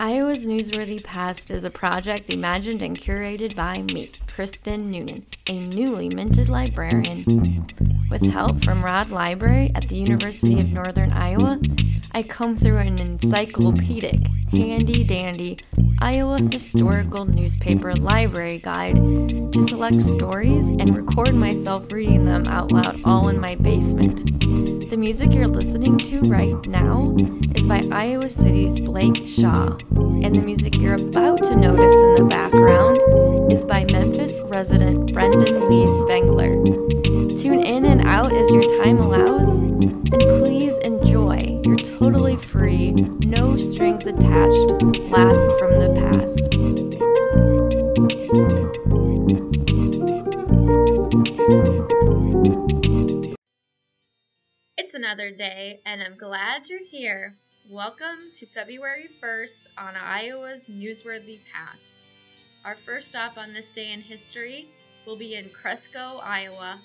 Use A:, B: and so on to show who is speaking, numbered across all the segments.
A: Iowa's Newsworthy Past is a project imagined and curated by me, Kristen Noonan, a newly minted librarian. With help from Rod Library at the University of Northern Iowa, I come through an encyclopedic, handy dandy Iowa Historical Newspaper Library Guide to select stories and record myself reading them out loud all in my basement. The music you're listening to right now is by Iowa City's Blake Shaw, and the music you're about to notice in the background is by Memphis resident Brendan Lee Spengler. Out as your time allows, and please enjoy your totally free, no strings attached blast from the past.
B: It's another day, and I'm glad you're here. Welcome to February 1st on Iowa's Newsworthy Past. Our first stop on this day in history will be in Cresco, Iowa,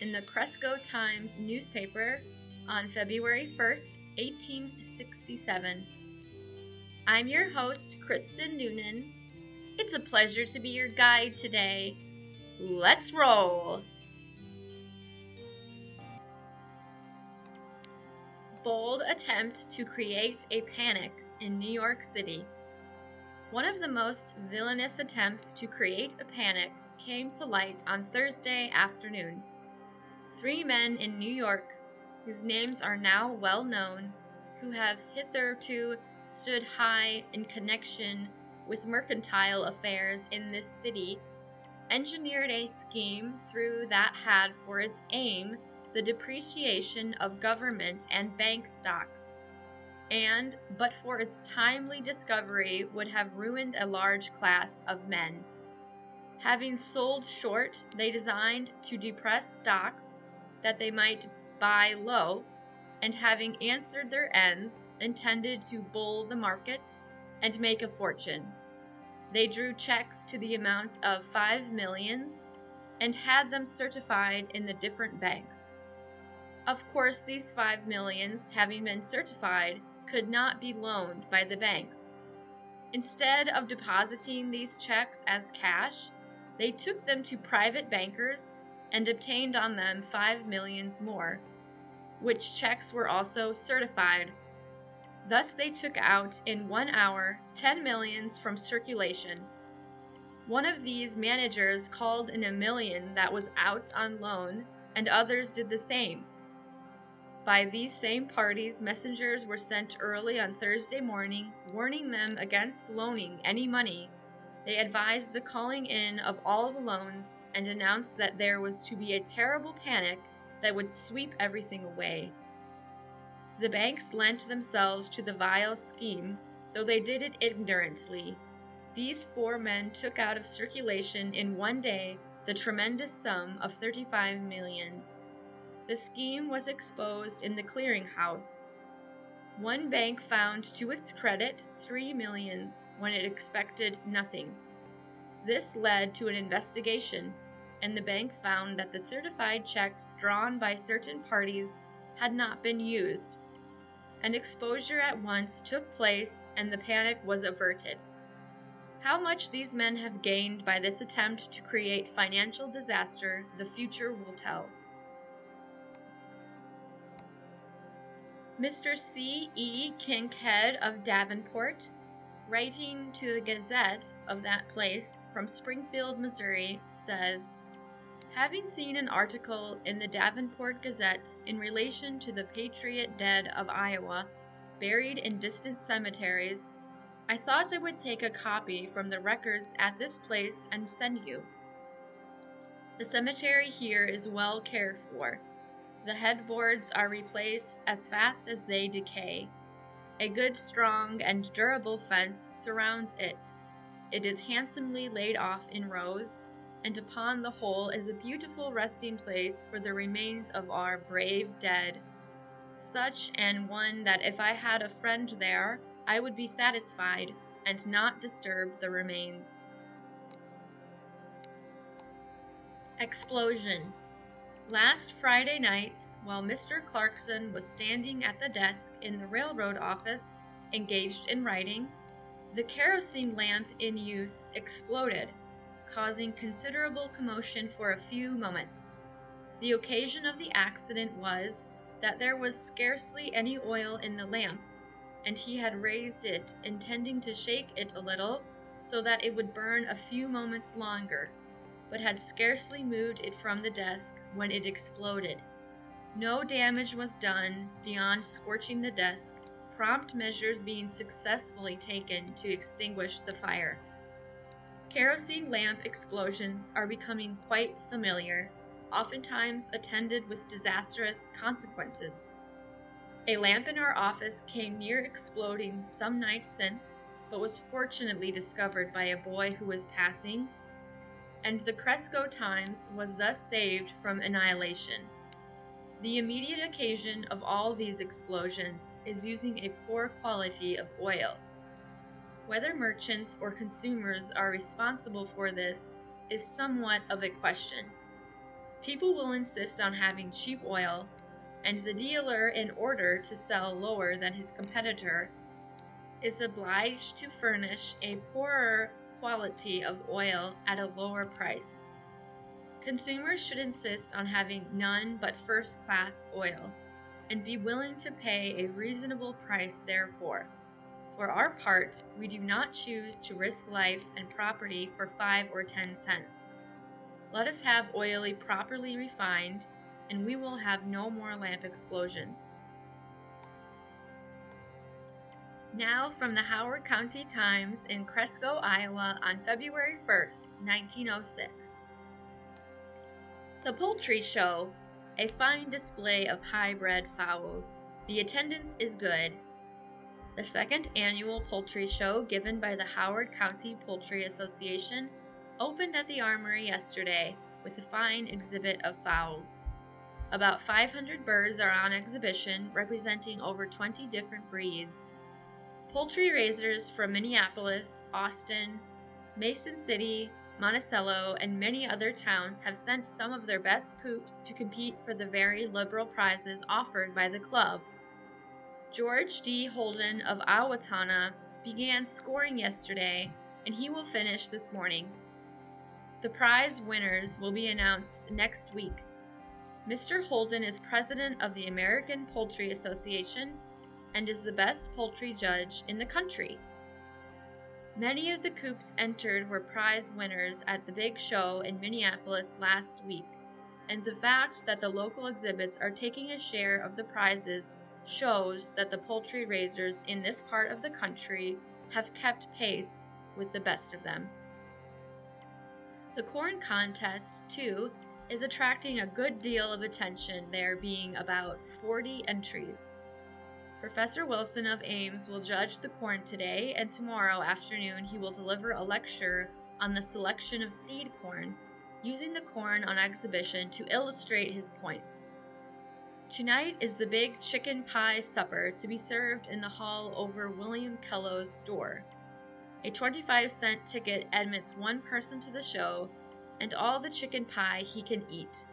B: in the Cresco Times newspaper on February 1st, 1867. I'm your host, Kristen Noonan. It's a pleasure to be your guide today. Let's roll! bold attempt to create a panic in New York City. One of the most villainous attempts to create a panic came to light on Thursday afternoon. Three men in New York, whose names are now well known, who have hitherto stood high in connection with mercantile affairs in this city, engineered a scheme through that had for its aim the depreciation of government and bank stocks, and, but for its timely discovery, would have ruined a large class of men. Having sold short, they designed to depress stocks that they might buy low, and having answered their ends, intended to bull the market and make a fortune. They drew checks to the amount of five millions and had them certified in the different banks. Of course, these five millions, having been certified, could not be loaned by the banks. Instead of depositing these checks as cash, they took them to private bankers and obtained on them five millions more, which checks were also certified. Thus, they took out in one hour ten millions from circulation. One of these managers called in a million that was out on loan, and others did the same. By these same parties, messengers were sent early on Thursday morning, warning them against loaning any money. They advised the calling in of all the loans and announced that there was to be a terrible panic that would sweep everything away. The banks lent themselves to the vile scheme, though they did it ignorantly. These four men took out of circulation in one day the tremendous sum of 35 millions. The scheme was exposed in the clearing house. One bank found to its credit three millions when it expected nothing. This led to an investigation, and the bank found that the certified checks drawn by certain parties had not been used. An exposure at once took place, and the panic was averted. How much these men have gained by this attempt to create financial disaster, the future will tell. Mr. C. E. Kinkhead of Davenport, writing to the Gazette of that place from Springfield, Missouri, says Having seen an article in the Davenport Gazette in relation to the patriot dead of Iowa buried in distant cemeteries, I thought I would take a copy from the records at this place and send you. The cemetery here is well cared for. The headboards are replaced as fast as they decay. A good, strong, and durable fence surrounds it. It is handsomely laid off in rows, and upon the whole is a beautiful resting place for the remains of our brave dead. Such an one that if I had a friend there, I would be satisfied and not disturb the remains. Explosion. Last Friday night, while Mr. Clarkson was standing at the desk in the railroad office, engaged in writing, The kerosene lamp in use exploded, causing considerable commotion for a few moments. The occasion of the accident was that there was scarcely any oil in the lamp, and he had raised it, intending to shake it a little so that it would burn a few moments longer, but had scarcely moved it from the desk when it exploded. No damage was done beyond scorching the desk, prompt measures being successfully taken to extinguish the fire. Kerosene lamp explosions are becoming quite familiar, oftentimes attended with disastrous consequences. A lamp in our office came near exploding some nights since, but was fortunately discovered by a boy who was passing, and the Cresco Times was thus saved from annihilation. The immediate occasion of all these explosions is using a poor quality of oil. Whether merchants or consumers are responsible for this is somewhat of a question. People will insist on having cheap oil, and the dealer, in order to sell lower than his competitor, is obliged to furnish a poorer quality of oil at a lower price. Consumers should insist on having none but first class oil, and be willing to pay a reasonable price therefore. For our part, we do not choose to risk life and property for five or ten cents. Let us have oil properly refined, and we will have no more lamp explosions. Now from the Howard County Times in Cresco, Iowa on February 1st, 1906. The Poultry Show, a fine display of high-bred fowls. The attendance is good. The second annual poultry show given by the Howard County Poultry Association opened at the Armory yesterday with a fine exhibit of fowls. About 500 birds are on exhibition representing over 20 different breeds. Poultry raisers from Minneapolis, Austin, Mason City, Monticello, and many other towns have sent some of their best coops to compete for the very liberal prizes offered by the club. George D. Holden of Owatonna began scoring yesterday, and he will finish this morning. The prize winners will be announced next week. Mr. Holden is president of the American Poultry Association and is the best poultry judge in the country. Many of the coops entered were prize winners at the big show in Minneapolis last week, and the fact that the local exhibits are taking a share of the prizes shows that the poultry raisers in this part of the country have kept pace with the best of them. The corn contest, too, is attracting a good deal of attention, there being about 40 entries. Professor Wilson of Ames will judge the corn today, and tomorrow afternoon he will deliver a lecture on the selection of seed corn, using the corn on exhibition to illustrate his points. Tonight is the big chicken pie supper to be served in the hall over William Kellow's store. A 25 cent ticket admits one person to the show and all the chicken pie he can eat.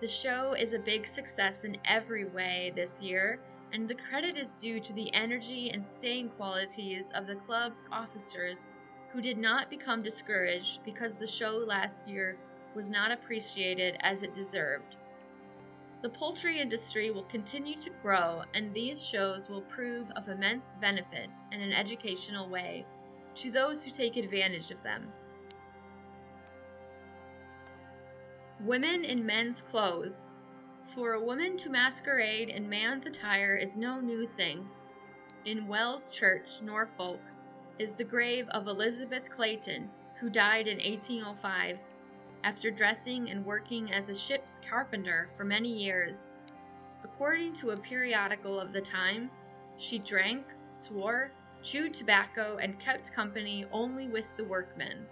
B: The show is a big success in every way this year and the credit is due to the energy and staying qualities of the club's officers who did not become discouraged because the show last year was not appreciated as it deserved. The poultry industry will continue to grow, and these shows will prove of immense benefit in an educational way to those who take advantage of them. Women in men's clothes for a woman to masquerade in man's attire is no new thing. In Wells Church, Norfolk, is the grave of Elizabeth Clayton, who died in 1805, after dressing and working as a ship's carpenter for many years. According to a periodical of the time, she drank, swore, chewed tobacco, and kept company only with the workmen.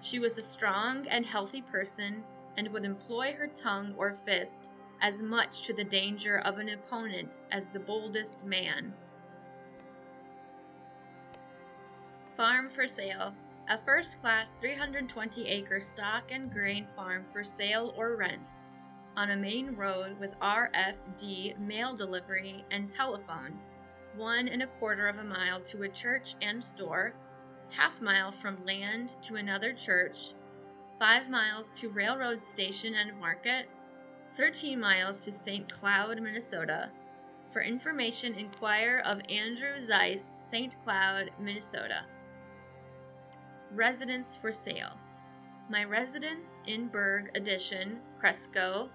B: She was a strong and healthy person, and would employ her tongue or fist as much to the danger of an opponent as the boldest man. Farm for sale. A first class 320 acre stock and grain farm for sale or rent on a main road with RFD mail delivery and telephone. one and a quarter of a mile to a church and store, half mile from land to another church, 5 miles to railroad station and market, 13 miles to St. Cloud, Minnesota. For information, inquire of Andrew Zeiss, St. Cloud, Minnesota. Residence for sale. My residence in Berg Addition, Cresco,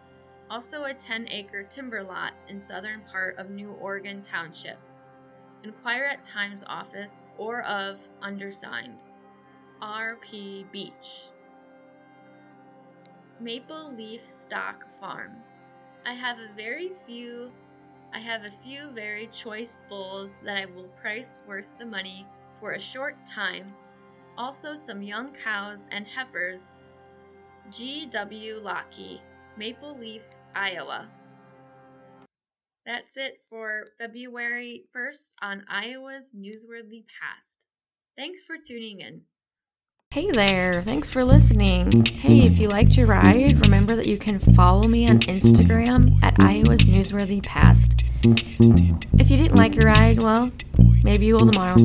B: also a 10 acre timber lot in southern part of New Oregon Township. Inquire at Times office or of undersigned. R.P. Beach. Maple Leaf Stock Farm. I have a very few I have a few very choice bulls that I will price worth the money for a short time. Also some young cows and heifers. G.W. Lockey, Maple Leaf, Iowa. That's it for February 1st on Iowa's Newsworthy Past. Thanks for tuning in.
A: Hey there, thanks for listening. Hey, if you liked your ride, remember that you can follow me on Instagram at Iowa's Newsworthy Past. If you didn't like your ride, well, maybe you will tomorrow.